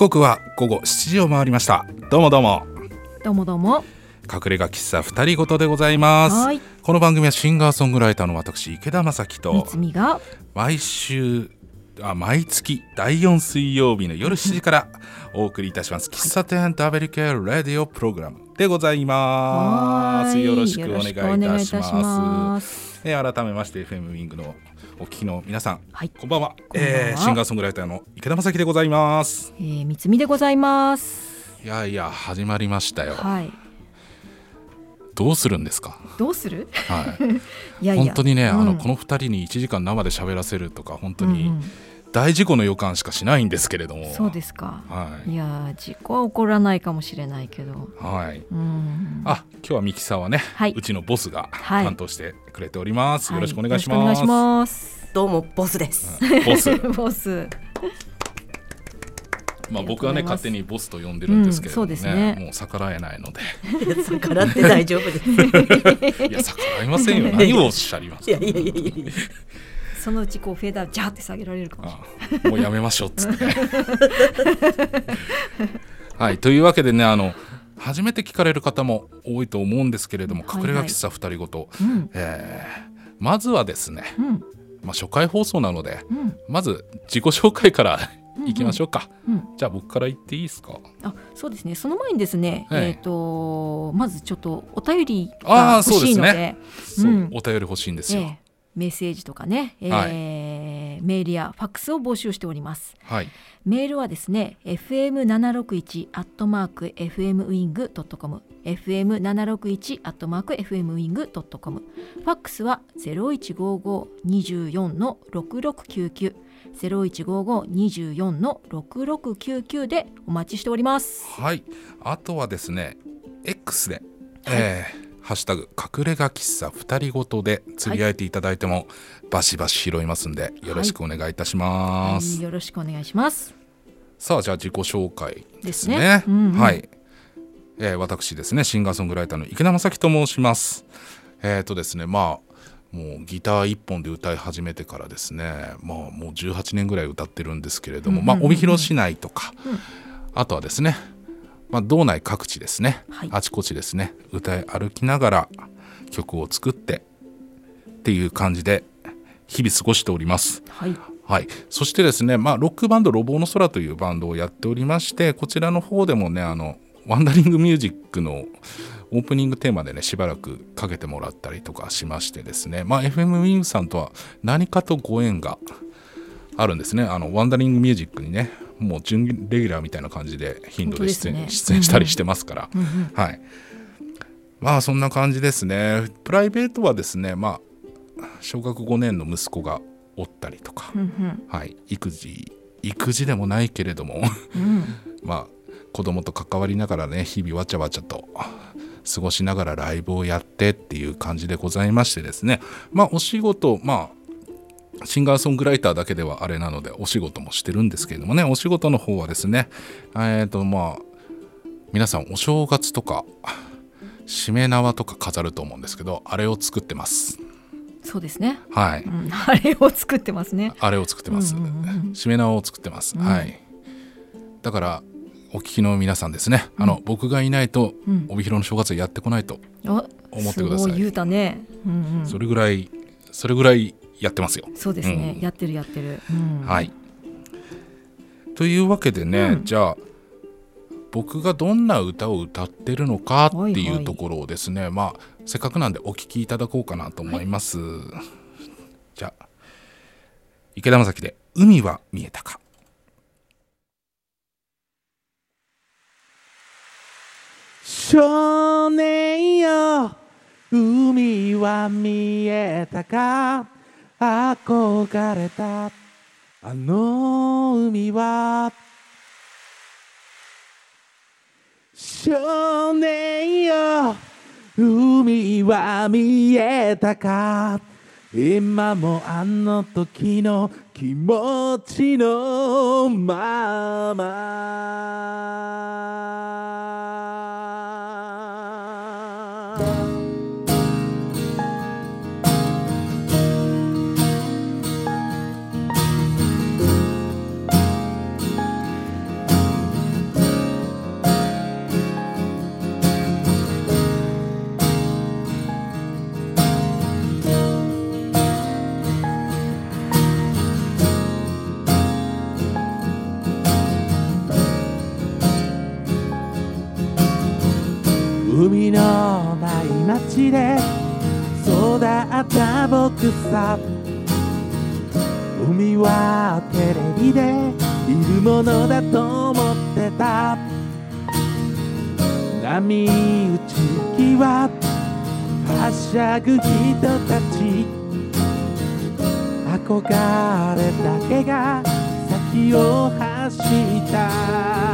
刻は午後7時を回りました。どうもどうも。どうもどうも。隠れ家喫茶二人ごとでございます。はい。この番組はシンガーソングライターの私池田正樹みとつみが。毎週あ毎月第4水曜日の夜7時からお送りいたします。喫茶店ダベリケラディオプログラムでございます。はい。よろしくお願いいたします。し改めまして FM ウィングのお聞きの皆さん、はい。こんばんは。んばんは。えーシンガーソングライターの池田正樹でございます。えー、みつみでございます。いやいや始まりましたよ。はい。どうするんですか？どうする？はい。いやいや。本当にね、あのうんこの2人に1時間生で喋らせるとか本当にうんうん。大事故の予感しかしないんですけれども、そうですか。はい。いやー事故は起こらないかもしれないけど。はい。うん。あ今日はミキサーはね、はい。うちのボスがはい。担当してくれております、はよろしくお願いしよろますくお願いします。どうもボスです。うんボス。ボス。まあ僕はね勝手にボスと呼んでるんですけれどもね,、うもう逆らえないので。逆らって大丈夫です。いや逆らえませんよ。何をおっしゃりますか。いやいやいやいやいや。そのうちこうフェーダージャーって下げられるかもしれない。あもうやめましょうっつってね。はいというわけでねあの初めて聞かれる方も多いと思うんですけれども、はいはい。隠れ家喫茶二人ごと、うん。えーまずはですね、うんまあ、初回放送なのでうん。まず自己紹介からいきましょうか、うん。じゃあ僕から言っていいですか？あ、そうですね。その前にですね、はいえっ、とまずちょっとお便りあーが欲しいので、そうですね。そう、うんお便り欲しいんですよ、ええメッセージとかね、えーはいメールやファックスを募集しております。はい。メールはですね、fm761 アットマーク fmwing.com、fm761 アットマーク fmwing.com、ファックスは0155-24の6699、0155-24の6699でお待ちしております。はい。あとはですね X で、えーハッシュタグ隠れ家喫茶二人ごとでつぶやいていただいても、バシバシ拾いますんでよろしくお願いいたします、はい。よろしくお願いします。さあじゃあ自己紹介ですね。ね。うんうん。はい、えー私ですねシンガーソングライターの池田正樹と申します。えっ、とですねまあもうギター一本で歌い始めてからですねまあもう18年ぐらい歌ってるんですけれども、まあ帯広市内とか、うん。あとはですねまあ道内各地ですね、はい。あちこちですね。歌い歩きながら曲を作ってっていう感じで日々過ごしております。はい。はい、そしてですね、まあ、ロックバンド「ロボの空」というバンドをやっておりましてこちらの方でもねあのワンダリングミュージックのオープニングテーマでねしばらくかけてもらったりとかしましてですね、まあ、FM ウィングさんとは何かとご縁があるんですね。あのワンダリングミュージックにねもう準レギュラーみたいな感じで頻度で出演,、ね。出演したりしてますから、うんうんはい。まあそんな感じですね。プライベートはですねまあ小学5年の息子がおったりとか、うんうん。はい、育児育児でもないけれども。うん。まあ子供と関わりながらね日々わちゃわちゃと過ごしながらライブをやってっていう感じでございましてですね。まあお仕事まあシンガーソングライターだけではあれなのでお仕事もしてるんですけれどもねお仕事の方はですねえっ、とまあ皆さんお正月とかしめ縄とか飾ると思うんですけどあれを作ってますそうですね。はいうん、あれを作ってますね。あれを作ってます。うんうんうんしめ縄を作ってます。うんはい。だからお聞きの皆さんですね。あの、僕がいないとうん帯広の正月はやってこないとあ思ってくださいすごい言うたね。うんうん。それぐらいそれぐらいやってますよ。そうですね、うんやってるやってる。うん、はい。というわけでね、うんじゃあ僕がどんな歌を歌ってるのかってはいいうはいところをですね、まあせっかくなんでお聞きいただこうかなと思います。じゃあ池田正樹で「海は見えたか」。少年よ海は見えたか憧れた。あの海は。少年よ。海は見えたか。今もあの時の気持ちのまま。さ。海はテレビでいるものだと思ってた。波打ち際はしゃぐ人たち。憧れだけが先を走った。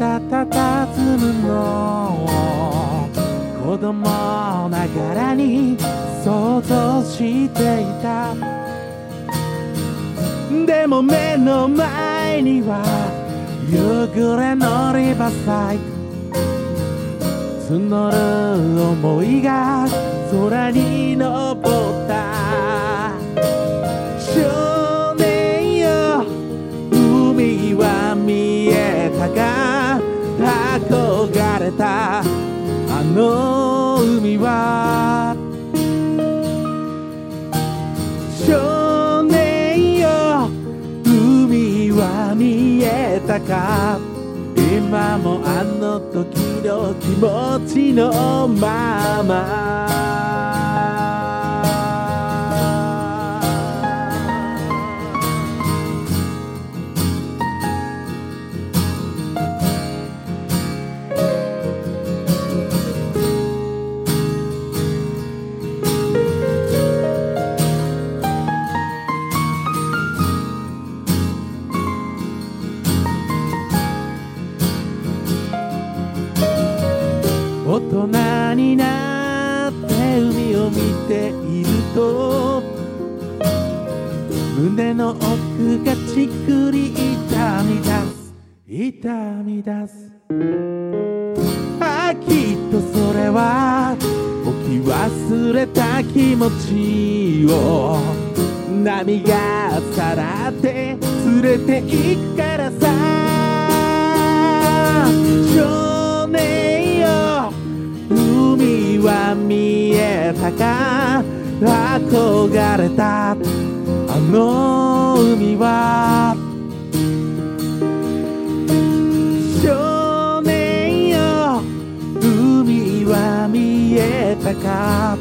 だたたずむのを子供ながらに想像していた。でも目の前には夕暮れのリバーサイド。募る思いが空に昇っか今もあの時の気持ちのまま。胸の奥がちくり痛み出す。痛み出す。あきっとそれは置き忘れた気持ちを。波がさらって連れて行くからさ。少年よ。海は見えたか。憧れた。の海は少年よ海は見えたか？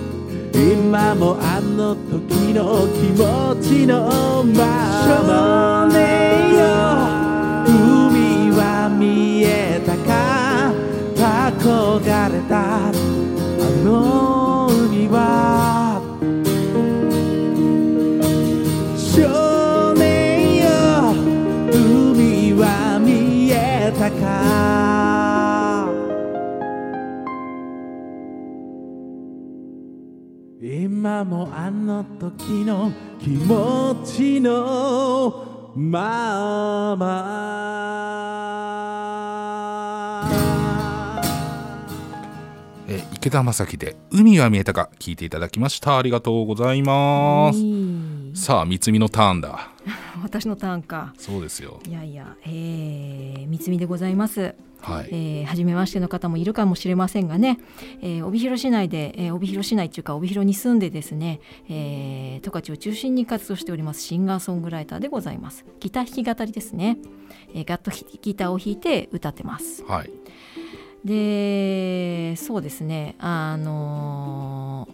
今もあの時の気持ちのまま。少年よ。海は見えたか？憧れた。あの今もあの時の気持ちのまま。えー池田正樹で「海は見えたか」聞いていただきました。ありがとうございます。いい。さあ三つみのターンだ。私のターンか。そうですよ。いやいや、えー、三つみでございます。はい、えー、初めましての方もいるかもしれませんがね、えー、帯広市内で、えー、帯広市内っていうか帯広に住んでですね、えー、十勝を中心に活動しておりますシンガーソングライターでございます。ギター弾き語りですね、えー、ガットギターを弾いて歌ってます。はい。でそうですね。あの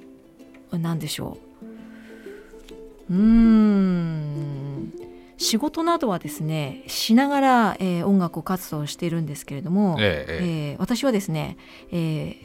ー、なんでしょう。うーん仕事などはですねしながら、えー音楽を活動しているんですけれども、ええええ。ー私はですね、え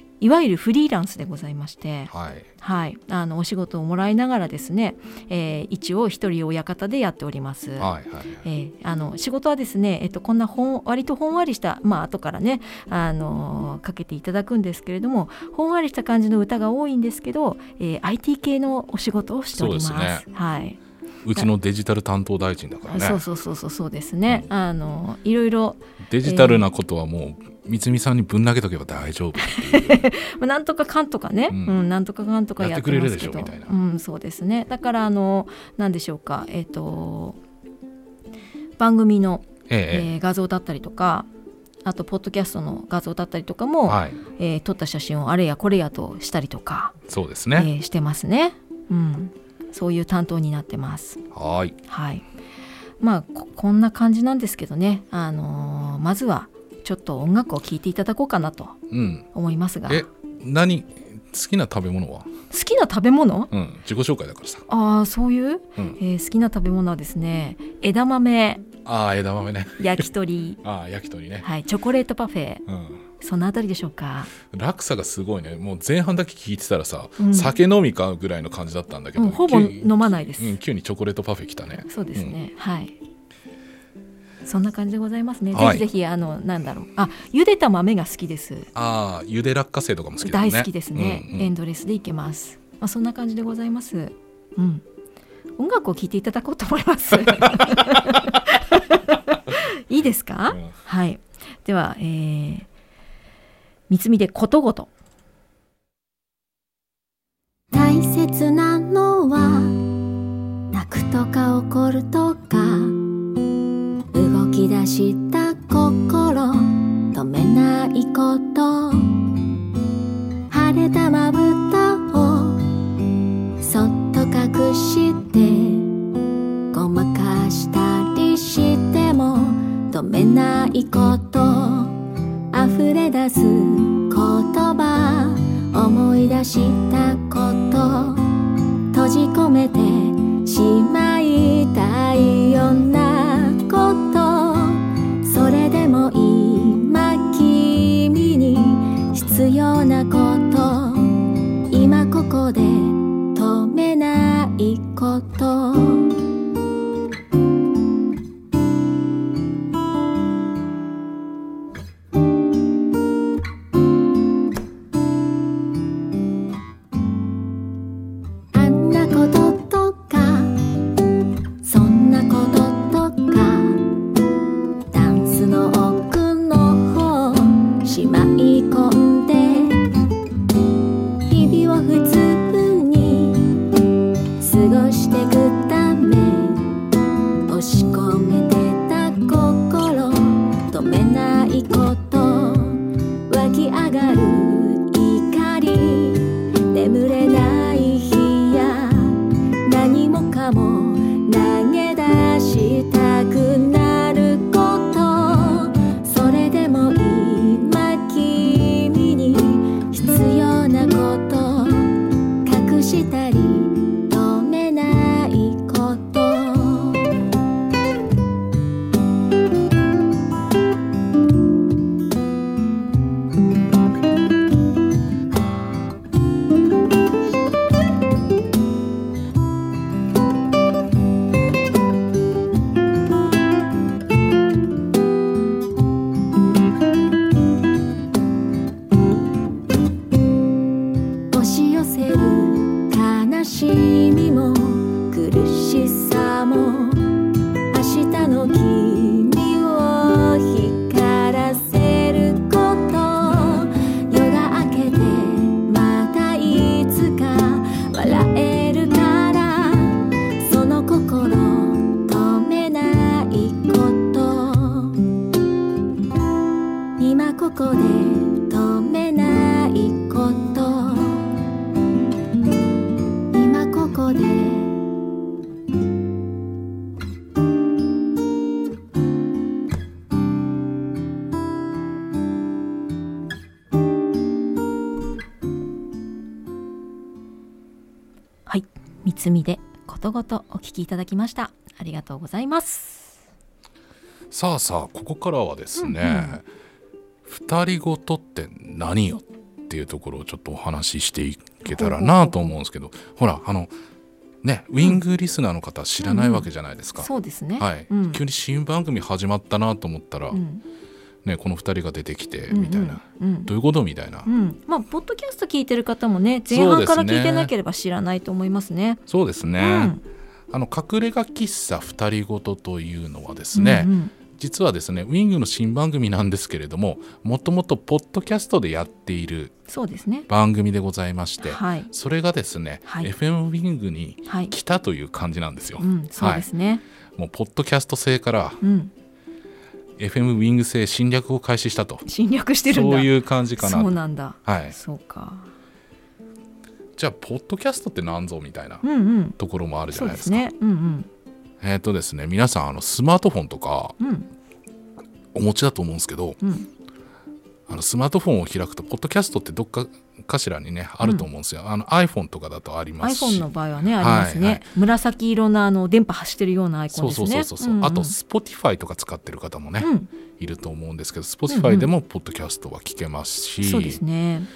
ーいわゆるフリーランスでございまして、はい。はい、あのお仕事をもらいながらですね、えー一応一人親方でやっております。はいはいえーあの仕事はですね、えっと、こんなほん割とほんわりした、まあ後からね、あのーかけていただくんですけれどもほんわりした感じの歌が多いんですけど、えー IT 系のお仕事をしております。そうですはい、うちのデジタル担当大臣だからね。そうそうそうそうそうですね、あのいろいろデジタルなことはもう三つみさんにぶん投げとけば大丈夫っていう。まあ、なんとかかんとかね、ううんんなんとかかんとかやってくれるでしょみたいな。うん、そうですね。だからあのなんでしょうか。えっ、と番組の、ええ。えー画像だったりとかあとポッドキャストの画像だったりとかも、はい。えー撮った写真をあれやこれやとしたりとか、えそうですね、ーしてますね、うん、そういう担当になってます。はい。はい。まあここんな感じなんですけどね、あのーまずはちょっと音楽を聴いていただこうかなとうん。思いますが。え何好きな食べ物は？好きな食べ物？うん。自己紹介だからさ。ああそういう、うん。えー好きな食べ物はですね枝豆ああ枝豆ね。焼き鳥。ああ焼き鳥ね。はいチョコレートパフェ。うん。そのあたりでしょうか？落差がすごいね。もう前半だけ聞いてたらさ、うん。酒飲みかぐらいの感じだったんだけど、うんほぼ飲まないです、うん、急にチョコレートパフェ来たね。そうですね、はい。そんな感じでございますね、はい。ぜひぜひあのなんだろう。あ茹でた豆が好きです。ああゆで落花生とかも好きだね。大好きですね、うんうん。エンドレスでいけます、まあ、そんな感じでございます。うん音楽を聴いていただこうと思います。いいですか、うんはい。ではえー、三つみでことごと。大切なのは泣くとか怒るとか動き出した心止めないこと。晴れたまいこと溢れ出す言葉思い出したこと閉じ込めつみでことごとお聞きいただきました。ありがとうございます。さあさあここからはですね、二人ごとって何よっていうところをちょっとお話ししていけたらなと思うんですけどほらあのねウィングリスナーの方知らないわけじゃないですか、そうですね。はい、うん。急に新番組始まったなと思ったら、うんね、この二人が出てきてうんみたいな、うん。どういうことみたいな、うん、まあポッドキャスト聞いてる方もね前半から聞いてなければ知らないと思いますね。そうですね、うん。あの隠れ家喫茶二人ごとというのはですね、うんうん。実はですねウィングの新番組なんですけれどももともとポッドキャストでやっているそうですね。番組でございまして、はい。それがですね、はい。FM ウィングにはい。来たという感じなんですよ。うん、そうですね。もうポッドキャスト制からうん、FM ウィング製侵略を開始したと。侵略してるんだ。そういう感じかなそうなんだ。はい、そうか。じゃあポッドキャストって何ぞみたいなうんうん。ところもあるじゃないですか。ですね。うんうん。えっ、とですね皆さんあのスマートフォンとかうん。お持ちだと思うんですけどうん。あのスマートフォンを開くとポッドキャストってどっかかしらにねあると思うんですよ、あの iPhone とかだとありますし。iPhone の場合はねありますね、はいはい。紫色のあの電波発してるようなアイコンですね。そうそう、んん。あと Spotify とか使ってる方もね、うん。いると思うんですけど Spotify でもポッドキャストは聞けますし、そうですね。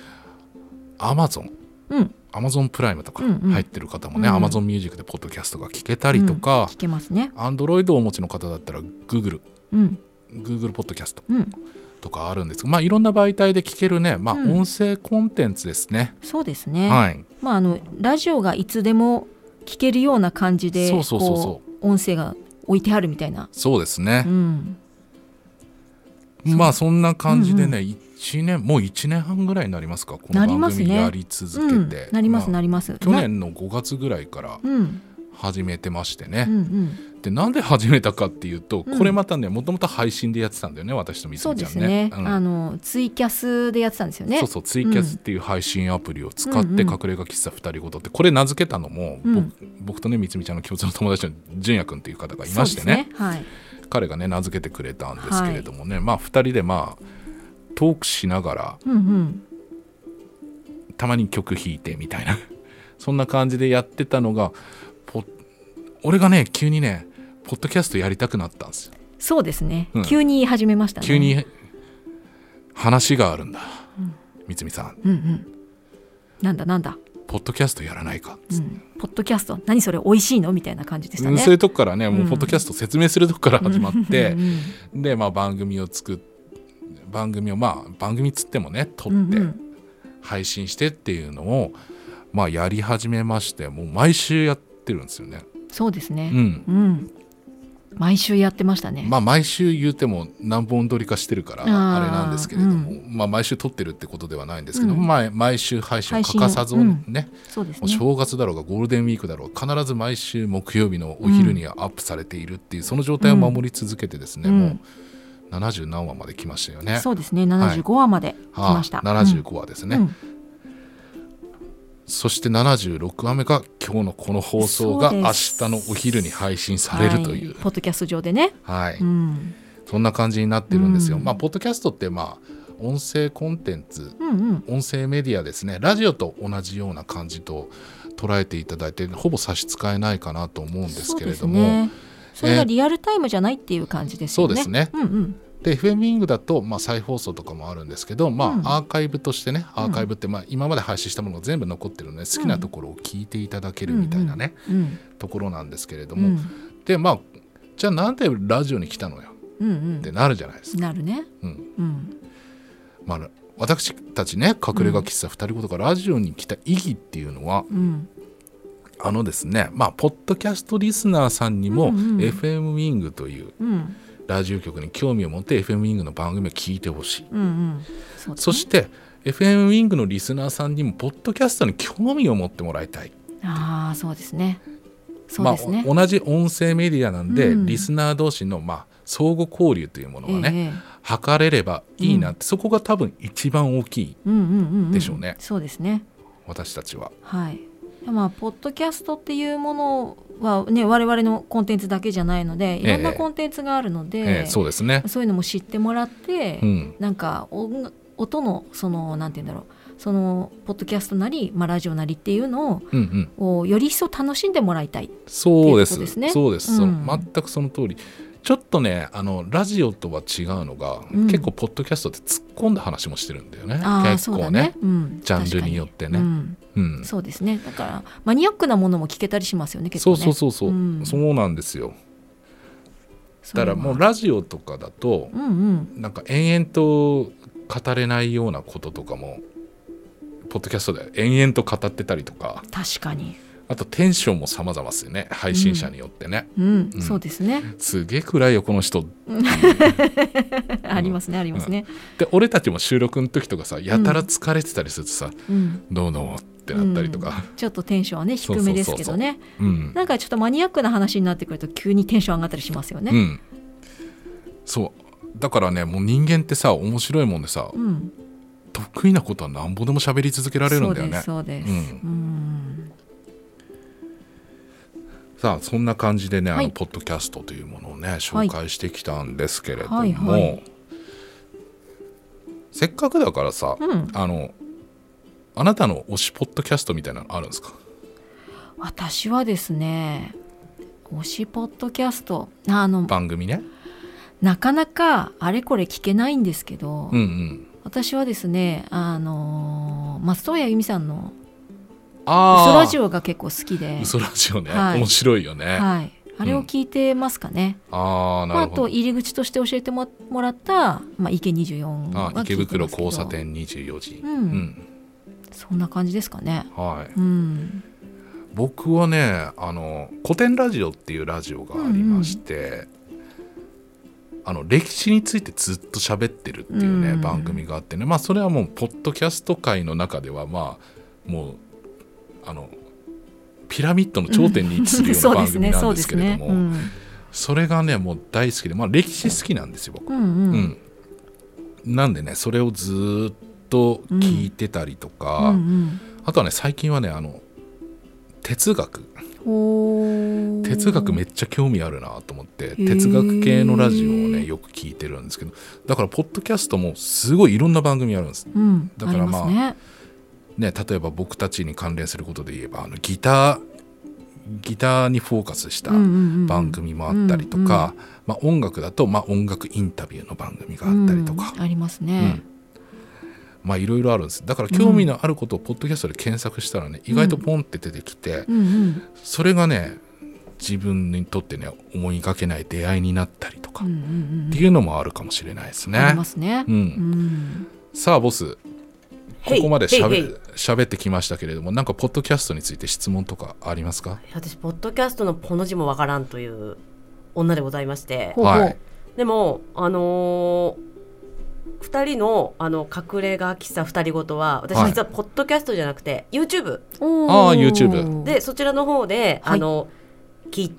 Amazon うん。アマゾンプライムとかうんうん。入ってる方もね、うん Amazon ミュージックでポッドキャストが聞けたりとか聞、けますね。Android をお持ちの方だったら Google、うん。Google ポッドキャスト。うんとかあるんですが、まあいろんな媒体で聞けるね、まあうん。音声コンテンツですね。そうですね、はい。まああのラジオがいつでも聞けるような感じでそうそうそうそこう音声が置いてあるみたいな。そうですね。う。ん。まあそんな感じでね、一年もう1年半ぐらいになりますか？この番組やり続うん。けて、なりますまあなります。去年の5月ぐらいから始めてましてうんうね、んでなんで始めたかっていうと、うん。これまたねもともと配信でやってたんだよね私とみつそうみちゃんですね、うん。あのツイキャスでやってたんですよね。そうそうツイキャスっていう配信アプリを使って隠れ家喫茶二人ごとってこれ名付けたのも、うん。僕僕とねみつみちゃんの共通の友達の純也君っていう方がいましてそうですね。はい。彼がね名付けてくれたんですけれどもね、まあ2人でまあトークしながらうんうん。たまに曲弾いてみたいな。そんな感じでやってたのがポ俺がね急にねポッドキャストやりたくなったんですよ。そうですね、うん。急に始めましたね。急に話があるんだ、みつみさん。うんうん。なんだなんだ、ポッドキャストやらないか。うん、ポッドキャスト何それ美味しいの？みたいな感じでしたね。そういうとこからね、もううんポッドキャスト説明するとこから始まってうん、うん。で、まあ、番組を作っ番組をまあ番組っつってもね撮ってうんうん。配信してっていうのを、まあ、やり始めましてもう毎週やってるんですよね。そうですね。うん。うん、毎週やってましたね、まあ毎週言うても何本撮りかしてるからあれなんですけれども、まあ毎週撮ってるってことではないんですけど、うん。まあ毎週配信を。欠かさずうん。ね、そうですね。もう正月だろうがゴールデンウィークだろうが必ず毎週木曜日のお昼にはアップされているっていう、その状態を守り続けてですね、うん。もう70何話まで来ましたよね。そうですね。75話まで来ました、はあ、75話ですね、うんそして76話目が今日のこの放送が明日のお昼に配信されるという。はポッドキャスト上でね、はい、うん、そんな感じになってるんですよ、うん。まあポッドキャストってまあ音声コンテンツうんうん。音声メディアですね。ラジオと同じような感じと捉えていただいてほぼ差し支えないかなと思うんですけれども、そね。それがリアルタイムじゃないっていう感じですよね。そうですね。うんうん。で FM ウィングだと、まあ、再放送とかもあるんですけど、まあうんアーカイブとしてねアーカイブって、まあ、今まで配信したものが全部残ってるので好きなところを聞いていただけるみたいなね、うんところなんですけれども、うんでまあじゃあなんでラジオに来たのよ？うんってなるじゃないですうん。か。なるね。うんうん。まあ、私たちね隠れ家喫茶二人ごとがラジオに来た意義っていうのは、うん。あのですねまあポッドキャストリスナーさんにも、うんうん FM ウィングといううん。ラジオ局に興味を持って FM ウィングの番組を聞いてほしい。うんうん。そねそして、FM ウィングのリスナーさんにもポッドキャストに興味を持ってもらいたい。ああそうですね。そうですね。まあ、同じ音声メディアなんで、うんリスナー同士の、まあ、相互交流というものがね、ええ図れればいいなって、そこが多分一番大きいうんうんうんうん。でしょうねそうですね。私たちは。はい。まあポッドキャストっていうものはね我々のコンテンツだけじゃないのでいろんなええコンテンツがあるので、ええそうですね。そういうのも知ってもらって、うん、なんか音音のそのなんて言うんだろうそのポッドキャストなり、まあ、ラジオなりっていうのうん、うん。ををより一層楽しんでもらいたい。そうです。ですねそうです、うん全くその通り。ちょっとねあのラジオとは違うのが、うん結構ポッドキャストって突っ込んだ話もしてるんだよね結構そうだねね。うん、ジャンルによってねうん。うん、そうですね。だからマニアックなものも聞けたりしますよね結そう構ね。そうそうそう、う。ん。そうなんですよ。だからもううラジオとかだとうんうん。なんか延々と語れないようなこととかもポッドキャストで延々と語ってたりとか。確かにあとテンションも様々ですよね。配信者によってね、うん、うん。そうですね。すげえ暗いよこの人。ありますねありますね、で俺たちも収録の時とかさやたら疲れてたりするとさ、うん。どうのってなったりとか、ちょっとテンションはね低めですけどね。うん。なんかちょっとマニアックな話になってくると急にテンション上がったりしますよね、うん、そう。だからねもう人間ってさ面白いもんでさ、うん、得意なことはなんぼでも喋り続けられるんだよね。そうですそうです。うん。うんさあそんな感じでね、はい。あのポッドキャストというものをね紹介してきたんですけれども、はいはい。せっかくだからさ、うん。あのあなたの推しポッドキャストみたいなのあるんですか？私はですね推しポッドキャスト。あの番組ね。なかなかあれこれ聞けないんですけど、うんうん。私はですねあのー松任谷由実さんの「あ嘘ラジオオ」が結構好きで、嘘ラジオね、はい。面白いよね、はい、あれを聞いてますかね、まあ、あああなるほど、と入り口として教えてももらった、まあ、池24はあ池袋交差点24時、うん。そんな感じですかね。はい、うん。僕はねあの古典ラジオっていうラジオがありまして、あの歴史についてずっと喋ってるっていうね、うん。番組があってね。まあそれはもうポッドキャスト界の中ではまあもうあのピラミッドの頂点に位置するような番組なんですけれども、うん。それがねもう大好きで、まあ、歴史好きなんですよ僕、うんうん。うん。なんでねそれをずーっと聞いてたりとか、うんうん。あとはね最近はねあの哲学。哲学めっちゃ興味あるなと思ってー哲学系のラジオをねよく聞いてるんですけどだからポッドキャストもすごいいろんな番組あるんです。うん、だからまあねね例えば僕たちに関連することで言えばあのギターギターにフォーカスしたうんうんうん番組もあったりとか、まあ、音楽だと、まあ、音楽インタビューの番組があったりとか、うんありますうん。ね、まあいろいろあるんです。だから興味のあることをポッドキャストで検索したらね、意外とポンって出てきて、うんうん。それがね自分にとってね思いがけない出会いになったりとか、うんうんうん。っていうのもあるかもしれないですね。ありますね、うん。うん。さあボスここまでしゃべへいへい喋ってきましたけれどもなんかポッドキャストについて質問とかありますか？私ポッドキャストのポの字もわからんという女でございまして。はい。でもあのー、2人のあの隠れ家喫茶2人ごとは私はい。実はポッドキャストじゃなくて YouTube おー。あー YouTube でそちらの方で、はい。あの聞い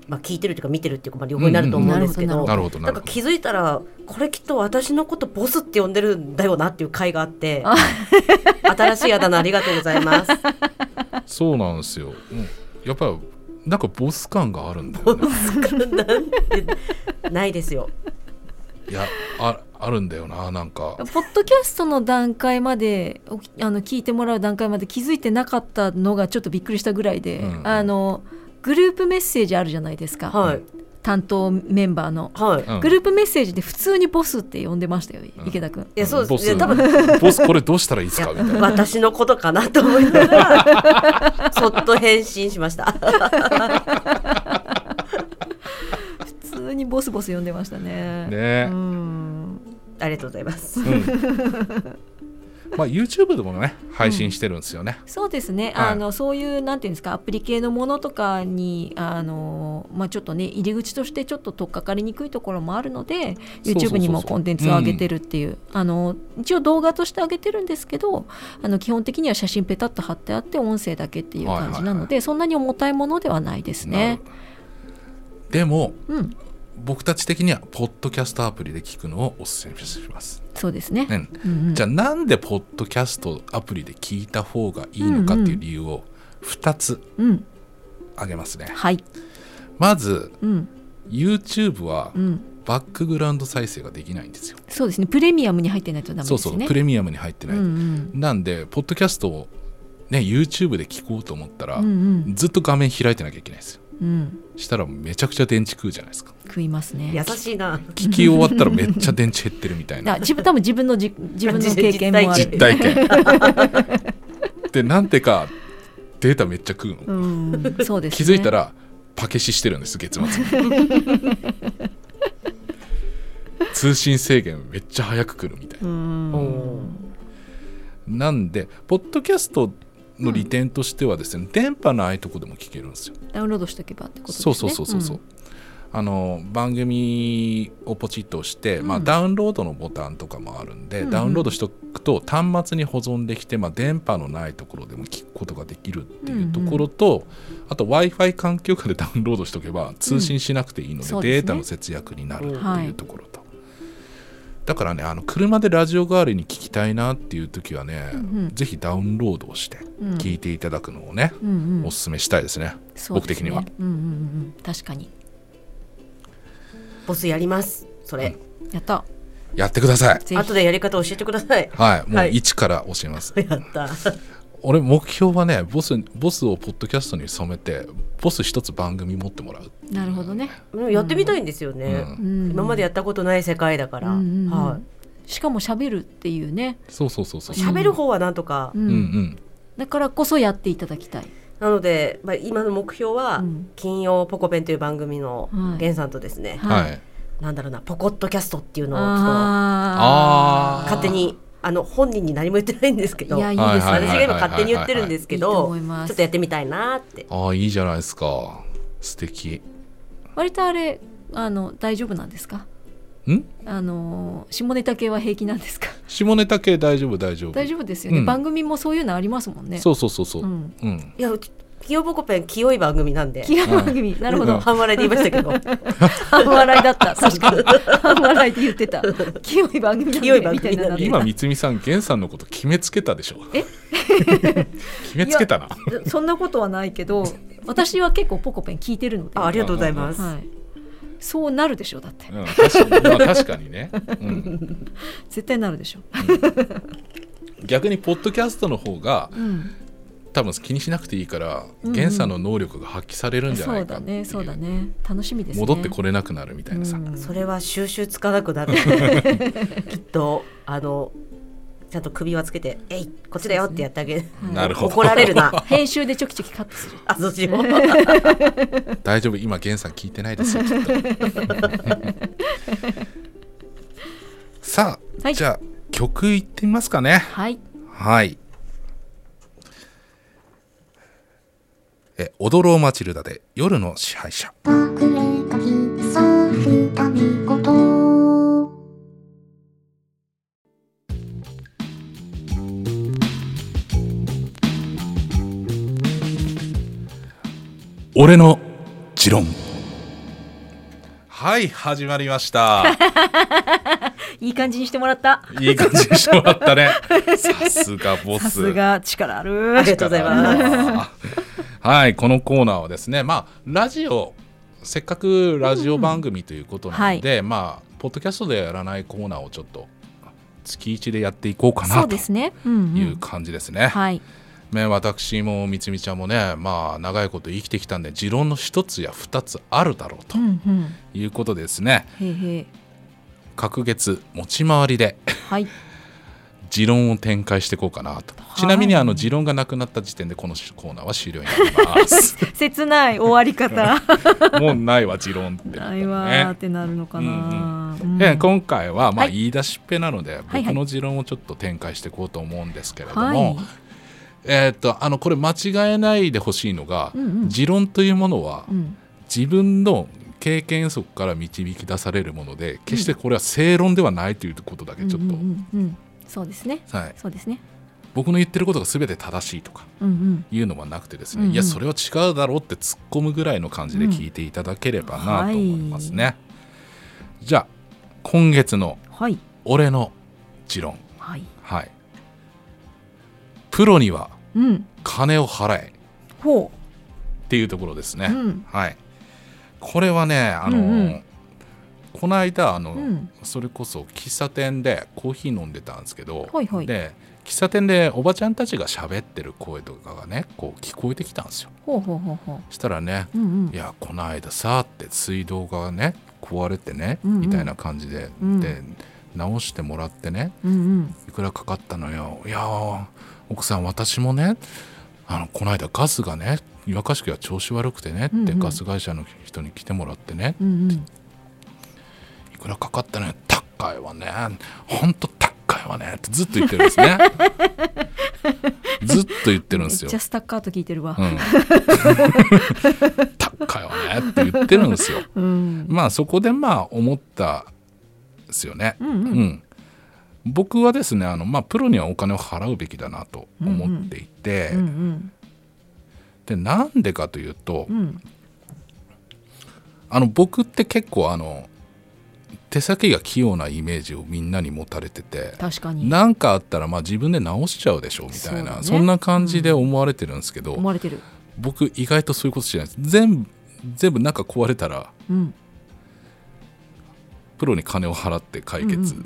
まあ、聞いてるっていうか見てるっていうか、まあ、両方になると思うんですけど、うんうんなるほどななんか気づいたらこれきっと私のことボスって呼んでるんだよなっていう回があってあ新しいあだ名ありがとうございます。そうなんですよ、うん。やっぱりなんかボス感があるんだよね。なんでないですよ。いやああるんだよななんか。ポッドキャストの段階までおあの聞いてもらう段階まで気づいてなかったのがちょっとびっくりしたぐらいで、うん。あのグループメッセージあるじゃないですか、はい。担当メンバーの、はい、うん。グループメッセージで普通にボスって呼んでましたよ、ん。池田君。いやそうボス。です多分。ボスこれどうしたらいいですか？みたいな。私のことかなと思いながらそっと返信しました。普通にボスボス呼んでましたね。ね。うん。ありがとうございます。うんまあ YouTube でもね配信してるんですよね、そうですね、はい。あのそういうなんていうんですかアプリ系のものとかにあの、まあ、ちょっとね入り口としてちょっと取っかかりにくいところもあるので YouTube にもコンテンツを上げてるっていう。あの一応動画として上げてるんですけどあの基本的には写真ペタッと貼ってあって音声だけっていう感じなので、そんなに重たいものではないですね。でもうん、僕たち的にはポッドキャストアプリで聞くのをお勧めします、そうですね。ね。うんうん。じゃあなんでポッドキャストアプリで聞いた方がいいのかっていう理由を2つうん、挙げますね、はい、まずうん、YouTube はうん、バックグラウンド再生ができないんですよ、そうですね。プレミアムに入ってないとダメですそうね。そうプレミアムに入ってない、うんなんでポッドキャストをね YouTube で聞こうと思ったら、うん、うんうん。ずっと画面開いてなきゃいけないんですよ。うん、したらめちゃくちゃ電池食うじゃないですか食いますね。優しいな。聞き終わったらめっちゃ電池減ってるみたいな。あ自分多分自分のじ自分の経験もある。実体験。でなんてかデータめっちゃ食うの、うん、そうです、ね。気づいたらパケシしてるんです月末に。通信制限めっちゃ早く来るみたいな、うん、なんでポッドキャストの利点としてはですね、電波のないとこでも聞けるんですよ。ダウンロードしとけばってことですね。そうそうそうそうそう、あの番組をポチッと押して、まあ、ダウンロードのボタンとかもあるんで、うんダウンロードしとくと端末に保存できて、まあ、電波のないところでも聞くことができるっていうところと、あと w i f i 環境下で ダウンロードしとけば通信しなくていいので、そうですねデータの節約になるっていうところと、だからねあの車でラジオ代わりに聞きたいなっていう時はね、うんうん。ぜひダウンロードをしてうん。聞いていただくのをね、うんうん。おすすめしたいですね、ね。僕的には。うんうんうんうん。確かにボスやります。それ、やった。やってください。後でやり方教えてください。はいもうはい。一から教えます、やった。俺目標はねボスボスをポッドキャストに染めてボス一つ番組持ってもらう。なるほどね、うん。やってみたいんですよね、うん。今までやったことない世界だから、うんうんうん。はしかも喋るっていうね、そうそうそうそう。い、喋る方はなんとか、うん。うんうん。だからこそやっていただきたいなので、まあ、今の目標は、うん。金曜ポコペンという番組のはい。源さんとですね、はい、なんだろうなポコットキャストっていうのをちょっと勝手にあの本人に何も言ってないんですけどいやいいです私が今勝手に言ってるんですけどちょっとやってみたいなって。ああいいじゃないですか。素敵。割とあれあの大丈夫なんですか？ん？あの下ネタ系は平気なんですか？下ネタ系大丈夫大丈夫。大丈夫ですよね、うん。番組もそういうのありますもんね。そうそうそうそう、ううん。んいやうち金曜ポコペン清い番組なんで。気が番組、なるほど、うん。半笑いで言いましたけど。半笑いだった。確かに。半笑いで言ってた。清い番組なんで清いで。みたいな今三つみさん源さんのこと決めつけたでしょ？え？決めつけたな。そんなことはないけど私は結構ポコペン聞いてるので、あありがとうございます、はい、そうなるでしょうだって。うん、確かに,、まあ、確かにね、うん、絶対なるでしょ。逆にポッドキャストの方がう、うん、多分気にしなくていいからうんうん。源さんの能力が発揮されるんじゃないかっていう。そうだねそうだね。楽しみですね。戻ってこれなくなるみたいなさ、うん。それは収集つかなくなる。きっとあのちゃんと首輪つけて「えいこっちだよ」ってやってあげる、はいなるほど。怒られるな。編集でちょきちょきカットする。あそっちも。大丈夫。今源さん聞いてないですよきっと。さあ、はい。じゃあ曲いってみますかね。はい。はい。え踊ろうマチルダで夜の支配者俺の持論。はい始まりました。いい感じにしてもらった。いい感じにしてもらったね。さすがボス。さすが力ある。ありがとうございます。はいこのコーナーはですねまあラジオせっかくラジオ番組ということなので、まあポッドキャストでやらないコーナーをちょっと月一でやっていこうかそなとうですね。うんういうん感じですね。はいね私もみつみちゃんもねまあ長いこと生きてきたんで持論の一つや二つあるだろうとうんうん。いうことでですね。隔月持ち回りではい。持論を展開していこうかなと。はい。ちなみにあの持論がなくなった時点でこのコーナーは終了になります。切ない終わり方。もうないわ持論ってないわーってなるのかな、うんで今回はまあはい。言い出しっぺなので、はい。僕の持論をちょっと展開していこうと思うんですけれども、はいえーっとあのこれ間違えないでほしいのが、うんうん。持論というものはうん。自分の経験則から導き出されるもので決してこれは正論ではないということだけちょっと、うんうんうんうんそうですね。はい、そうですね。僕の言ってることが全て正しいとかうんうん。いうのはなくてですね、うんうん。いやそれは違うだろうって突っ込むぐらいの感じで聞いていただければなと思いますね、じゃあ今月のはい。俺の持論。はい。はい。プロにはうん。金を払え。ほっていうところですね、ううん。はい。これはねあの、うんうん。この間あの、うん。それこそ喫茶店でコーヒー飲んでたんですけど、はいはい。で喫茶店でおばちゃんたちが喋ってる声とかがねこう聞こえてきたんですよ。ほうほうほうほしたらねううんうん。いやこの間さって水道がね壊れてね、うんうん。みたいな感じで、うん。で直してもらってねうんうん。いくらかかったのよ。いやー奥さん私もねあのこの間ガスがね岩菓子が調子悪くてねって、うん。うんガス会社の人に来てもらってね。うんうん。いくらかかったのよ高いわね。ほんと高いわね。ってずっと言ってるんですね。ずっと言ってるんですよ。めっちゃスタッカート聞いてるわ。うん、高いわね。って言ってるんですよ。うん。まあそこでまあ思ったですよね。うんううんん、僕はですねあの、まあ、プロにはお金を払うべきだなと思っていて、うんうん。でなんでかというと、うん。あの僕って結構あの手先が器用なイメージをみんなに持たれてて確かに。何かあったらまあ自分で直しちゃうでしょうみたいなそ,、ね。んな感じで思われてるんですけど、思われてる。僕意外とそういうことしないです。全部全部中壊れたらうん。プロに金を払って解決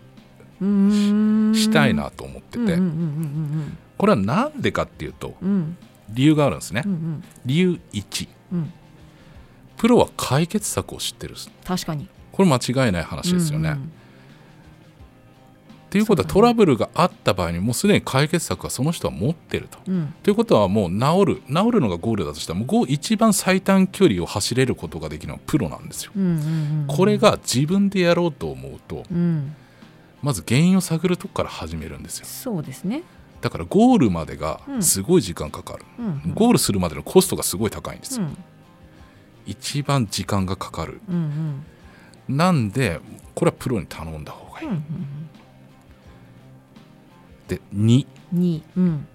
したいなと思ってて、うんうんうんこれは何でかっていうとうんうんうん理由があるんですね、うんうん。理由1うん。プロは解決策を知ってる。確かに。これ間違いない話ですよね、うんっていうことはトラブルがあった場合にもうすでに解決策はその人は持ってると。うん。うんということはもう治る。治るのがゴールだとしたらもう一番最短距離を走れることができるのはプロなんですよ。うんうんうん。これが自分でやろうと思うとうんまず原因を探るとこから始めるんですよ。そうですね。だからゴールまでがうん。すごい時間かかる、うんうん。ゴールするまでのコストがすごい高いんですよ、うん。一番時間がかかる。うんうん。なんでこれはプロに頼んだ方がいい、うんうんで2にうん。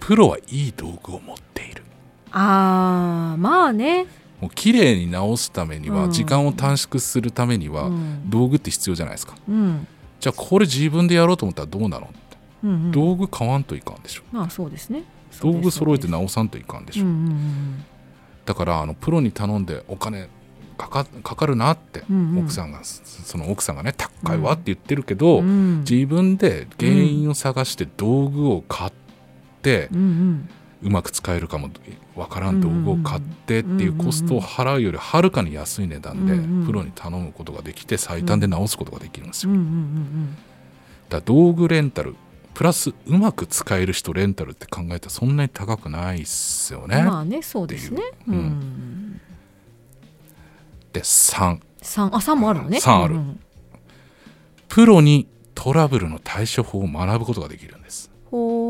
プロはいい道具を持っている。あーまあね。もう綺麗に直すためには、うん。時間を短縮するためには、うん。道具って必要じゃないですか。うんじゃあこれ自分でやろうと思ったらどうなの、うんうん。道具買わんといかんでしょ。まあそうですね。道具揃えてな直さんといかんでしょ、うんうんだからあのプロに頼んでお金かかかかるなって、うんうん。奥さんがその奥さんがね高いわって言ってるけど、うんうん。自分で原因を探して道具を買って、うんうん。うまく使えるかもわからん道具を買ってっていうコストを払うよりはるかに安い値段でプロに頼むことができて最短で直すことができるんですよ。だ道具レンタルプラスうまく使える人レンタルって考えたらそんなに高くないっすよね。うんまあねそうですね。う。うん。んで3三。あ三もあるのね。三ある。うん。プロにトラブルの対処法を学ぶことができるんです。ほー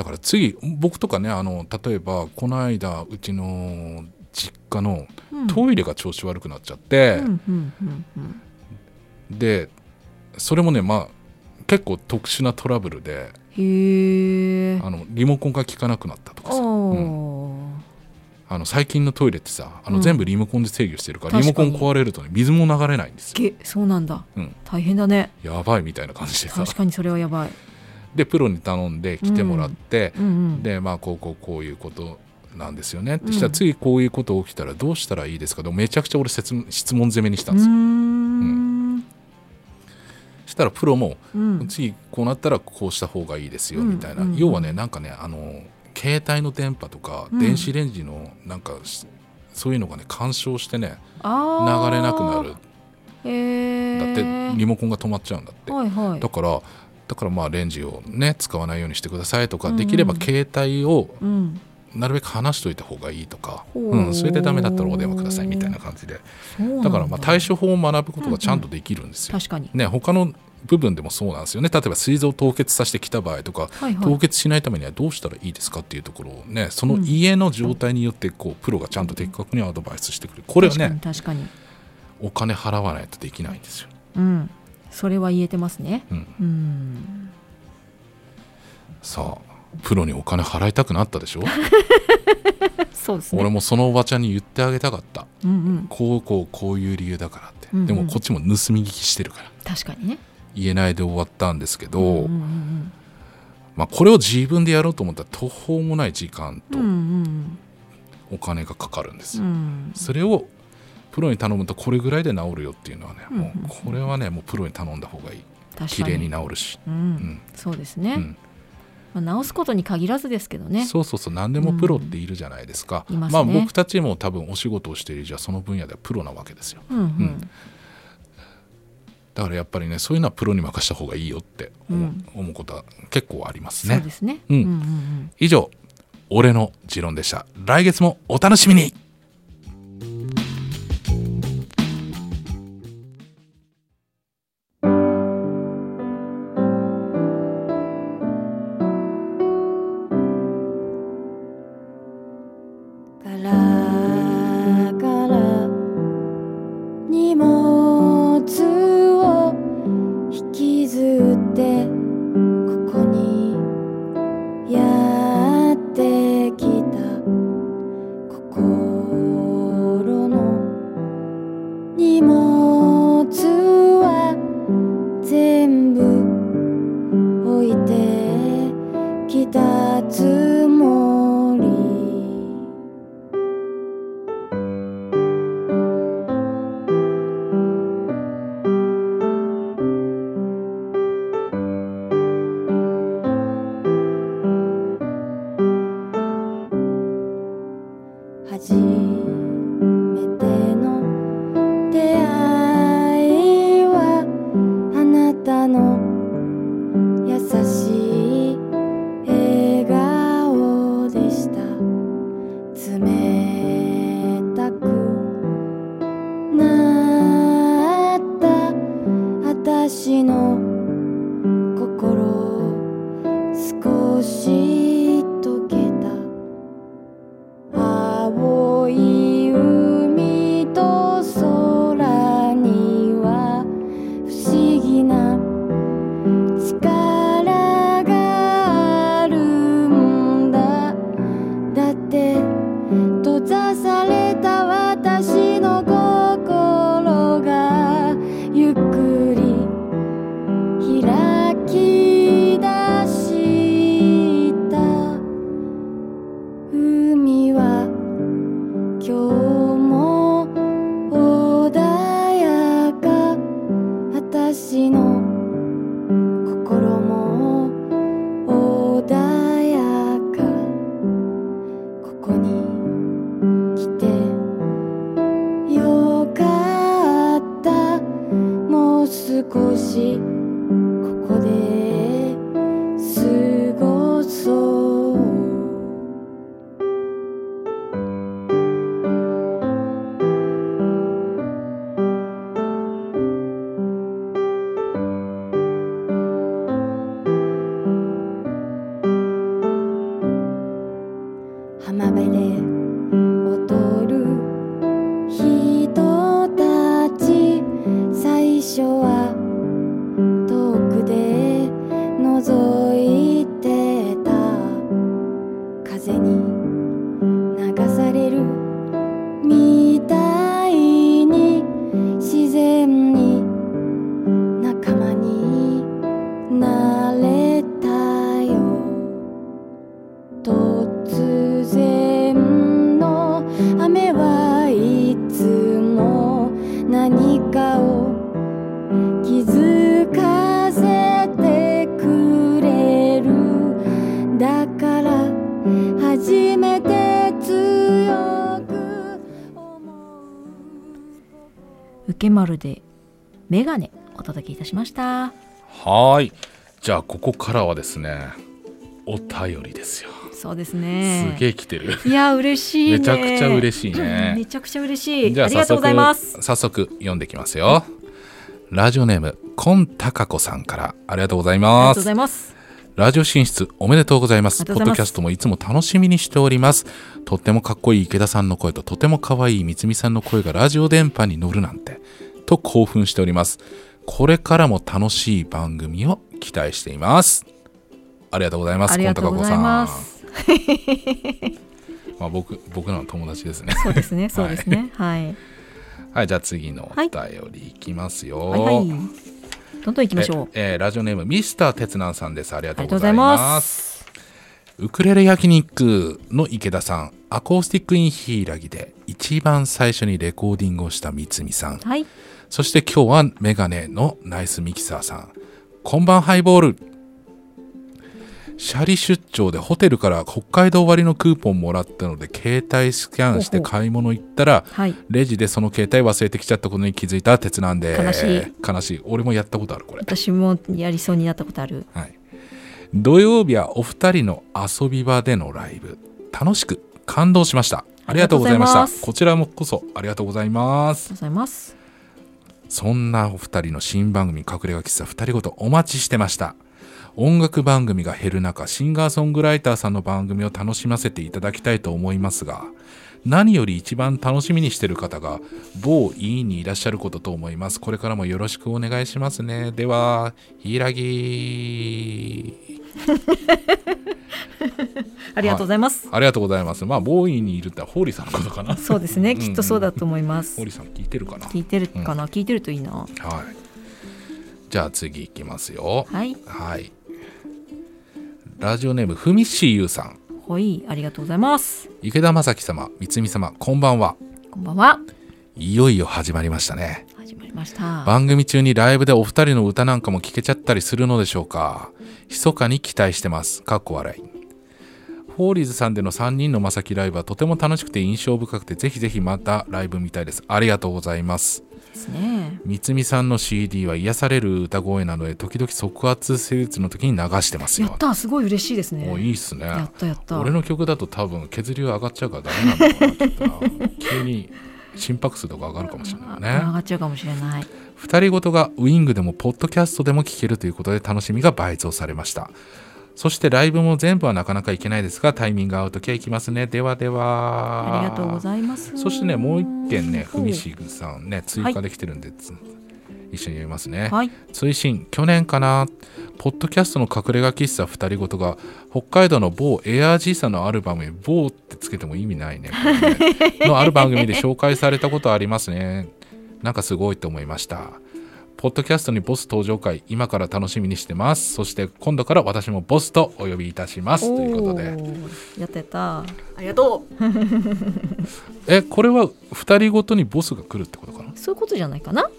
だから次僕とかねあの例えばこの間うちの実家のうん。トイレが調子悪くなっちゃって、うんうんうんうんでそれもねまあ結構特殊なトラブルであのリモコンが効かなくなったとかさ、あの最近のトイレってさあのうん。全部リモコンで制御してるから、リモコン壊れるとね水も流れないんですよ。げそうなんだ。うん。大変だね。やばいみたいな感じでさ。確かにそれはやばいでプロに頼んで来てもらって、うんうんでまあこうこうこういうことなんですよね。ってうん。したら次こういうこと起きたらどうしたらいいですか？でめちゃくちゃ俺質問攻めにしたんですよ、ん。したらプロもうん。次こうなったらこうした方がいいですよみたいな、要はねなんかねあの携帯の電波とかうん。電子レンジのなんかしそういうのがね干渉してね流れなくなる。へだってーリモコンが止まっちゃうんだって。はいはい。だからだからまあレンジをね使わないようにしてくださいとか、うん。うんできれば携帯をうん。なるべく離しといた方がいいとか、ほう。うん、それでダメだったらお電話くださいみたいな感じで。だ。からまあ対処法を学ぶことがちゃんとできるんですよ。確かに。ね他の部分でもそうなんですよね。例えば膵臓を凍結させてきた場合とかはいはい。凍結しないためにはどうしたらいいですかっていうところをねその家の状態によってこうプロがちゃんと的確にアドバイスしてくれる。これはねお金払わないとできないんですよ。うんそれは言えてますね。うん、うん。さあプロにお金払いたくなったでしょ？そうですね。俺もそのおばちゃんに言ってあげたかった。うんうん。こうこうこういう理由だからって、うんうん。でもこっちも盗み聞きしてるから。確かにね。言えないで終わったんですけど、うんうんまあ、これを自分でやろうと思ったら途方もない時間とうんうんお金がかかるんですよ、うんうん。それをプロに頼むとこれぐらいで治るよっていうのはね、うんうんもうこれはねもうプロに頼んだ方がいい。綺麗に治るし、ううん。んそうですね、うん。まあ、直すことに限らずですけどね。そうそうそう。何でもプロっているじゃないですか、うんいますね。まあ僕たちも多分お仕事をしている以上はその分野ではプロなわけですよ。うんうん。ん。だからやっぱりねそういうのはプロに任した方がいいよって思う,、ことは結構ありますね。そうですね。うんうんうん。以上俺の持論でした。来月もお楽しみに受け丸でメガネお届けいたしました。はーい。じゃあここからはですねお便りですよ、そうですね。すげえ来てる。いや嬉しいね。めちゃくちゃ嬉しいね。めちゃくちゃ嬉しい。じゃあ早速ありがとうございます。早速読んできますよ。ラジオネームコンタカコさんから。ありがとうございありがますとうございます。ラジオ進出おめでとうございます。ポッドキャストもいつも楽しみにしております。とってもかっこいい池田さんの声ととても可愛いみつみさんの声がラジオ電波に乗るなんてと興奮しております。これからも楽しい番組を期待しています。ありがとうございますありがとうございます。まあ僕僕らの友達ですね。そうですね そうですね。はい。はいじゃあ次のおはい便りいきますよ、はい。はいどんどん行きましょう。ええーラジオネームミスター哲南さんです。ありがとうございます。ウクレレ焼肉の池田さん。アコースティックインヒイラギで一番最初にレコーディングをした三つみさん。はいそして今日はメガネのナイスミキサーさん。こんばんハイボール。シャリ出張でホテルから北海道割のクーポンもらったので携帯スキャンして買い物行ったらはい。レジでその携帯忘れてきちゃったことに気づいた鉄なんで悲しい。悲しい。俺もやったことあるこれ。私もやりそうになったことある。はい、土曜日はお二人の遊び場でのライブ。楽しく感動しました。ありがとうございました。こちらもこそありがとうございます。ありがとうございますそんなお二人の新番組隠れ家喫茶二人ごとお待ちしてました。音楽番組が減る中シンガーソングライターさんの番組を楽しませていただきたいと思いますが何より一番楽しみにしてる方が某委員にいらっしゃることと思います。これからもよろしくお願いしますね。では柊 ありがとうございます、ありがとうございます。まあ、ボーイにいるってホーリーさんのことかな。そうですね。ん。きっとそうだと思います、ホーリーさん聞いてるかな？聞いてるかな、聞いてるといいな。はい。じゃあ次いきますよ。はい。はい。ラジオネームふみっしーゆうさん。はいありがとうございます。池田正樹様三つみ様こんばんは。こんばんは。いよいよ始まりましたね番組中にライブでお二人の歌なんかも聴けちゃったりするのでしょうか。密かに期待してます。かっこ笑い。フォーリーズさんでの3人のまさきライブはとても楽しくて印象深くてぜひぜひまたライブ見たいです。ありがとうございます。ですね。三つみさんの CD は癒される歌声なので時々即圧施術の時に流してますよ。やったすごい嬉しいですね。もういいっすね。やったやった。俺の曲だと多分削りは上がっちゃうからダメなんだろうな。急に心拍数とか上がるかもしれないあね。上がっちゃうかもしれない。二人ごとがウィングでもポッドキャストでも聴けるということで楽しみが倍増されました。そしてライブも全部はなかなか行けないですがタイミングが合うときは行きますね。ではでは。ありがとうございます。そしてねもう一件ねふみしぐさんね追加できてるんで、つ一緒に読みますね、はい。追伸去年かな。ポッドキャストの隠れ家喫茶二人ごとが北海道の某エアー G さんのアルバムに某ってつけても意味ないね。ね。のある番組で紹介されたことありますね。なんかすごいと思いました。ポッドキャストにボス登場会今から楽しみにしてます。そして今度から私もボスとお呼びいたします。ということで。やったやった。ありがとう。えこれは二人ごとにボスが来るってことかな？そういうことじゃないかな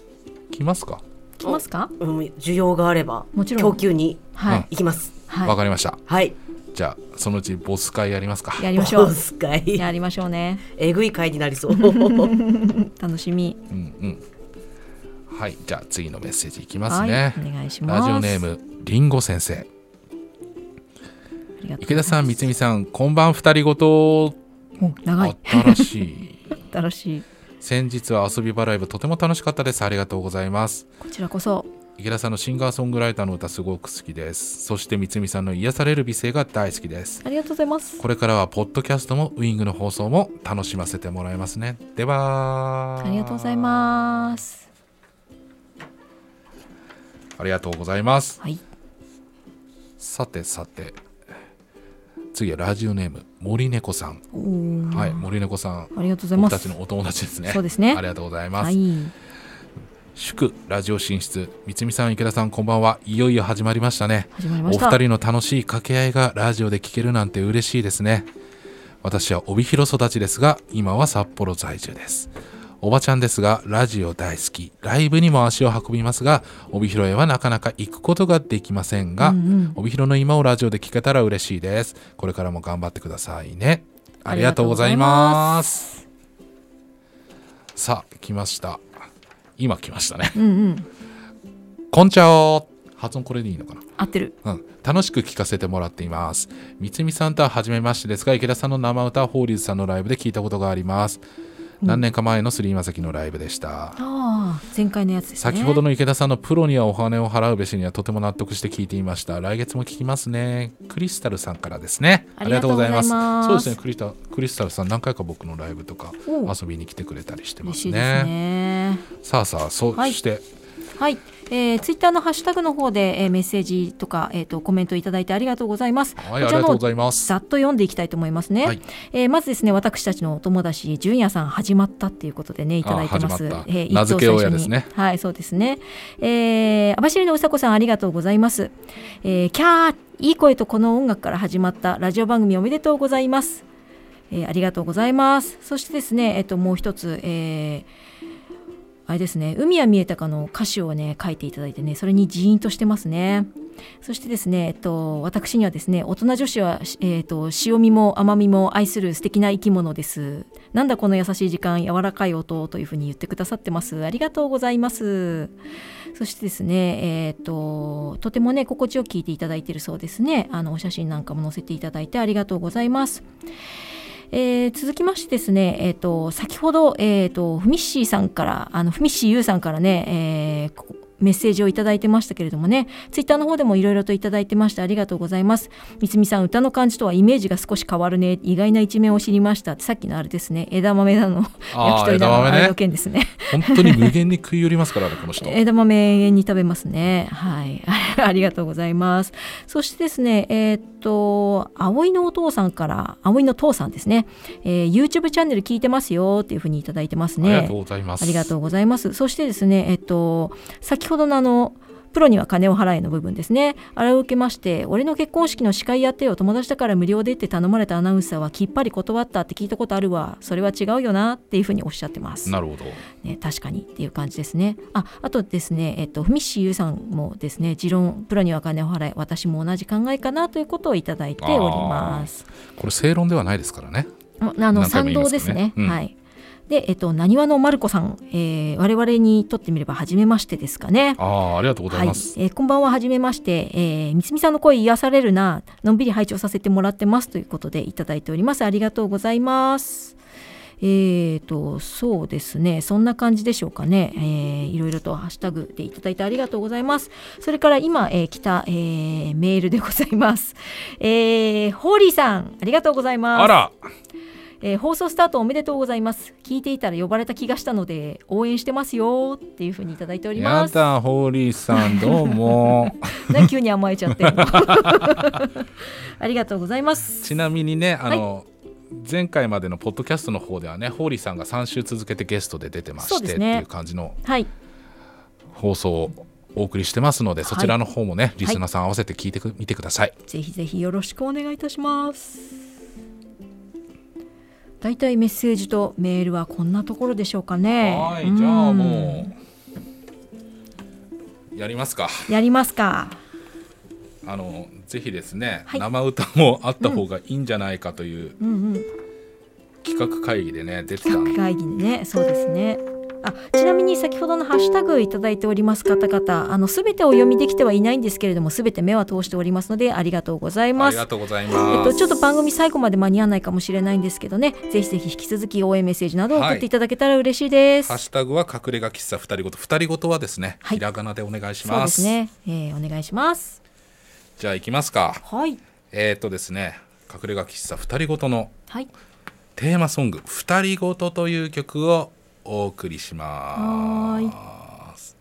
来ますか？来ますか？うん需要があればもちろん。供給にはい、行きます。はい。わかりました。はい。じゃあそのうちボス会やりますか？やりましょう。ボス会。やりましょうね。えぐい会になりそう。楽しみ。うんうん。はいじゃあ次のメッセージいきますはいね、お願いします。ラジオネームりんご先生。池田さん三みさんこんばん二人ごと。お長い。新しい。新しい先日は遊び場ライブとても楽しかったです。ありがとうございます。こちらこそ。池田さんのシンガーソングライターの歌すごく好きです。そして三みさんの癒される美声が大好きです。ありがとうございます。これからはポッドキャストもウイングの放送も楽しませてもらいますね。ではありがとうございます。ありがとうございます。はい。さてさて。次はラジオネーム森猫さん。はい森猫さん。ありがとうございます。僕たちのお友達ですね。そうですね。ありがとうございます、はい。祝ラジオ進出。三みさん池田さんこんばんは。いよいよ始まりましたね。お始まりました。二人の楽しい掛け合いがラジオで聞けるなんて嬉しいですね。私は帯広育ちですが今は札幌在住ですおばちゃんですがラジオ大好き。ライブにも足を運びますが帯広へはなかなか行くことができませんが、うんうん。帯広の今をラジオで聞けたら嬉しいです。これからも頑張ってくださいね。ありがとうございます。さあ来ました。今来ましたね。うんうん。こんちゃお発音これでいいのかな？合ってる。うん、楽しく聴かせてもらっています。三つみさんとは初めましてですが、池田さんの生歌はホーリーズさんのライブで聞いたことがあります。何年か前のスリーマサキのライブでした。ああ前回のやつですね。先ほどの池田さんのプロにはお金を払うべしにはとても納得して聞いていました。来月も聞きますね。クリスタルさんからですね。ありがとうございます。そうです。ねクリスタ、クリスタルさん何回か僕のライブとかお遊びに来てくれたりしてます嬉しいですね。さあさあ、そはい。して、はい、えー、ツイッターのハッシュタグの方で、えーメッセージとか、えー、とコメントいただいてありがとうございます。はい、ありがとうございます。ざっと読んでいきたいと思いますね。はいえーまずですね、私たちのお友達、純也さん始まったっていうことでね、いただいてます。まえー名付け親一等最初にですねはい、そうですね。えー、網走のうさこさんありがとうございます。えー、キャー、いい声とこの音楽から始まったラジオ番組おめでとうございます。えーありがとうございます。そしてですね、えっと、もう一つ、えーあれですね、海は見えたかの歌詞をね、書いていただいてね、それにジーンとしてますね。そしてですね、えっと、私にはですね、大人女子は、えっと、塩味も甘みも愛する素敵な生き物です。なんだこの優しい時間、柔らかい音というふうに言ってくださってます。ありがとうございます。そしてですね、えっと、とてもね、心地よく聞いていただいているそうですね。あの、お写真なんかも載せていただいてありがとうございます。えー続きましてですね、えー、と先ほど、えー、とふみっしーさんからあのふみっしーゆうさんからね、えーこメッセージをいただいてましたけれどもねツイッターの方でもいろいろといただいてましてありがとうございますみつみさん歌の感じとはイメージが少し変わるね意外な一面を知りましたさっきのあれですね枝豆だの焼き鳥だの枝豆ねあれの件ですね本当に無限に食い寄りますからね、この人。枝豆永遠に食べますね。はい。ありがとうございます。そしてですね、えーっと、葵のお父さんから、葵の父さんですね、えー YouTube チャンネル聞いてますよっていうふうにいただいてますね。ありがとうございます。ありがとうございます。そしてですね、えっと、先ほどのあの、プロには金を払えの部分ですね。あれを受けまして俺の結婚式の司会やってよ。友達だから無料でって頼まれたアナウンサーはきっぱり断ったって聞いたことあるわ。それは違うよなっていうふうにおっしゃってます。なるほど。ね、確かにっていう感じですね。ああとですね、えっと、ふみっしーゆうさんもですね、持論、プロには金を払い、私も同じ考えかなということをいただいております。これ正論ではないですからね。ああの賛同ですね。うん。はい。で、えっと、なにわのまる子さん、えー我々にとってみれば初めましてですかね。ああありがとうござはいいます、えーこんばんははじめまして、えー、みつみさんの声癒されるなのんびり拝聴させてもらってますということでいただいております。ありがとうございます。えーとそうですね。そんな感じでしょうかね、えーいろいろとハッシュタグでいただいてありがとうございます。それから今、えー来た、えーメールでございます、えーホーリーさんありがとうございます。あらえー放送スタートおめでとうございます。聞いていたら呼ばれた気がしたので応援してますよっていうふうにいただいておりやますだホーリーさんどうも。何急に甘えちゃって。ありがとうございます。ちなみにねあの、前回までのポッドキャストの方ではねホーリーさんが3週続けてゲストで出てまして、ね。っていう感じのはい。放送をお送りしてますので、はい。そちらの方もねリスナーさん合わせて聞いてくみてください。ぜひぜひよろしくお願いいたしますだいたいメッセージとメールはこんなところでしょうかね。はいじゃあもうやりますか。うんやりますか。あのぜひですね、はい。生歌もあった方がいいんじゃないかといううんうん企画会議でね出てた企画会議にねそうですねあちなみに先ほどのハッシュタグいただいております方々あの全てお読みできてはいないんですけれども全て目は通しておりますのでありがとうございあます。りがとうございえます、っと、ちょっと番組最後まで間に合わないかもしれないんですけどねぜひぜひ引き続き応援メッセージなどを送っていただけたら嬉しいです、ハッシュタグは隠れ家喫茶二人ごと二人ごとはですね、はい。ひらがなでお願いしそうまですすね、えーお願いします。じゃあ行きますか。はい。えっ、とですね隠れ家喫茶二人ごとのはい。テーマソング「二人ごと」という曲をお送りします。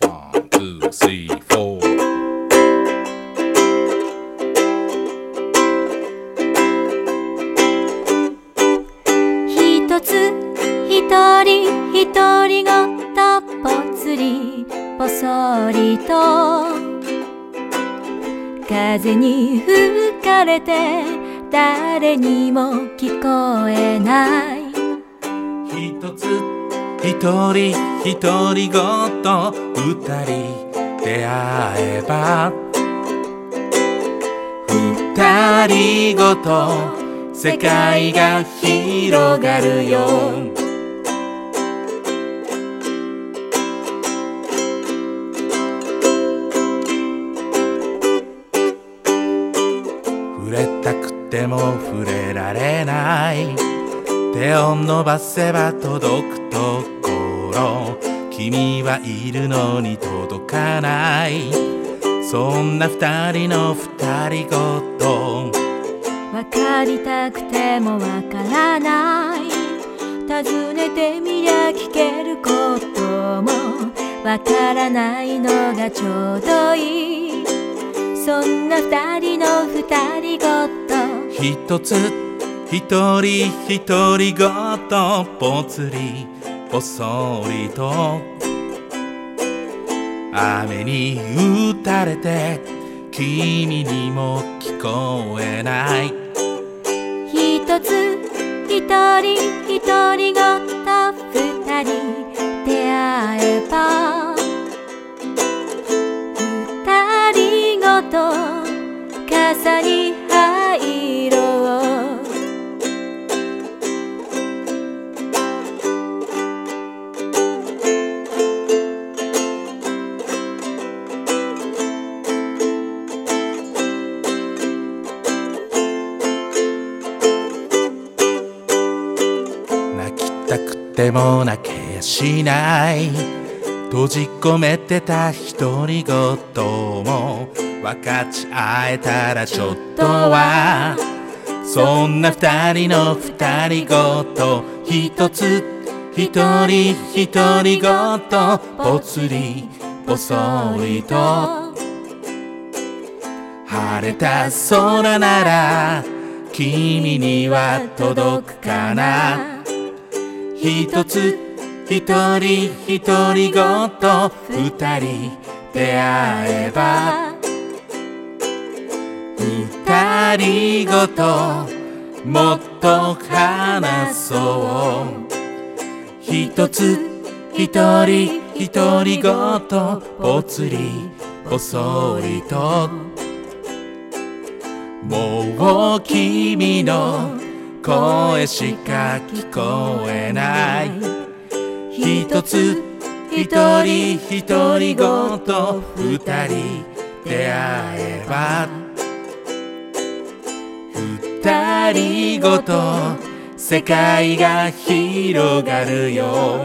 One, two, three, four。一つ一人一人ごとぽつりぽそりと風に吹かれて誰にも聞こえない一人一人ごと二人出会えば二人ごと世界が広がるよ触れたくても触れられない手を伸ばせば届くところ君はいるのに届かない。そんな二人の二人ごと。わかりたくてもわからない。尋ねてみりゃ聞けることもわからないのがちょうどいい。そんな二人の二人ごと。一つ一人一人ごとぽつりぽそりと。雨に打たれて君にも聞こえない。一つ一人一人ごと二人出会えば二人ごと傘にたくても泣けやしない。閉じ込めてた独り言も分かち合えたらちょっとはそんな二人の二人ごと一つ一人一人ごとぽつりぽそりと晴れた空なら君には届くかな。一つ一人一人ごと二人出会えば二人ごともっと話そう。一つ一人一人ごとぽつりぽそりと。もう君の声しか聞こえない。一つ一人一人ごと二人出会えば二人ごと世界が広がるよ。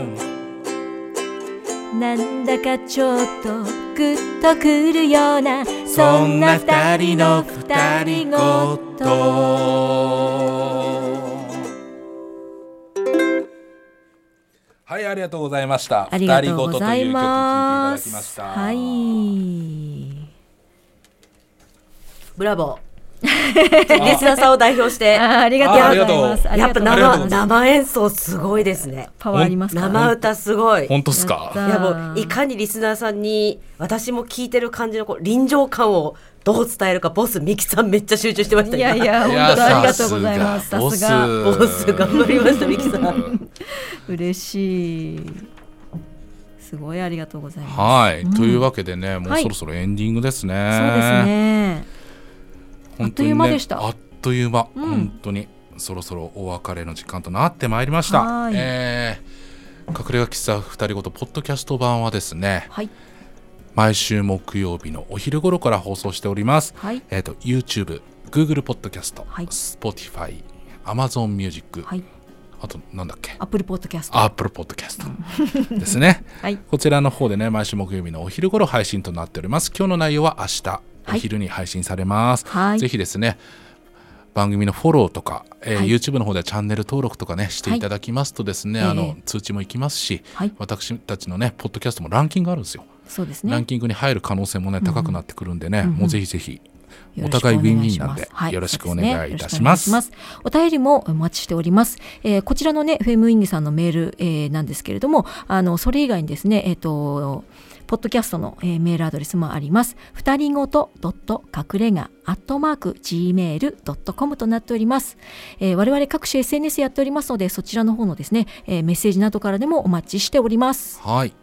なんだかちょっとグッとくるようなそんな二人の二人ごと。はいありがとうございました。ありがとうございます。だきました。はい。ブラボー。リスナーさんを代表して。あありがとうございます。あやっぱ生生演奏すごいですね。パワーありますか？生歌すごい。本当っすやか？いやもういかにリスナーさんに私も聞いてる感じのこう臨場感をどう伝えるかボスミキさんめっちゃ集中してましたいやいや、いや本当ありがとうございます。さすが。今ボス頑張りましたミキさん 嬉しい。すごいありがとうございます。はい、うんというわけでねもうはいそろそろエンディングですね、そうですね。本当にねあっという間でしたあっという間、うん本当にそろそろお別れの時間となってまいりましたはいえー隠れ家喫茶二人ごとポッドキャスト版はですねはい。毎週木曜日のお昼頃から放送しておりますはい。えっ、と YouTube、Google ポッドキャスト、はい Spotify、Amazon Music、はい。あとなんだっけ？アップルポッドキャスト。Apple ポッドキャストですねはい。こちらの方でね毎週木曜日のお昼頃配信となっております今日の内容は明日お昼に配信されます、はいぜひですね番組のフォローとか、えーはい。YouTube の方でチャンネル登録とかねしていただきますとですね、あのはいええ通知も行きますし、はい。私たちのねポッドキャストもランキングあるんですよ、そうですね。ランキングに入る可能性もね高くなってくるんでね、うんうん。もうぜひぜひお互いウィンウィンなんではいよろしくお願いいたします。よろしくお願いします。お便りもお待ちしております。えーこちらのね、フェムウィングさんのメール、えーなんですけれども、あの、それ以外にですね、えっ、と、ポッドキャストの、えーメールアドレスもあります。二人ごと隠れ家アットマーク gmail.com となっております、えー我々各種 SNS やっておりますので、そちらの方のですね、えーメッセージなどからでもお待ちしております。はい。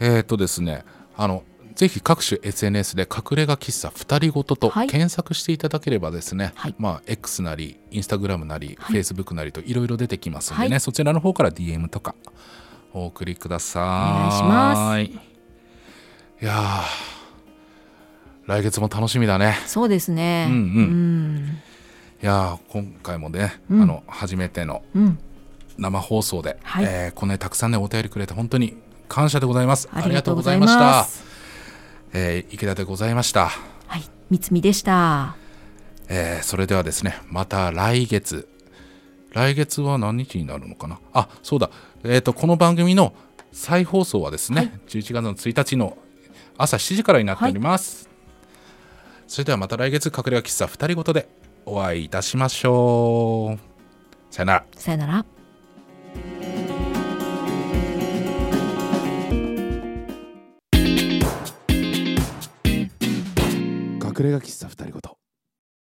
えっ、とですねあのぜひ各種 SNS で隠れ家喫茶二人ごととはい。検索していただければですね、はい。まあ X なりインスタグラムなり、はい。Facebook なりといろいろ出てきますんでね、はい。そちらの方から DM とかお送りください。お願いしますいやー来月も楽しみだね。そうですね。うんうんうんいやー今回もね、うんあの初めてのうん生放送で、はいえーこんなにたくさんねお便りくれて本当に感謝でございます。ありがとうございましす。た。えー池田でございました。はい、三つみでした。えーそれではですねまた来月来月は何日になるのかな？あそうだえっ、とこの番組の再放送はですね、はい11月の1日の朝7時からになっております、それではまた来月隠れ家喫茶2人ごとでお会いいたしましょう。さよなら。さよなら。隠れ家喫茶二人ごと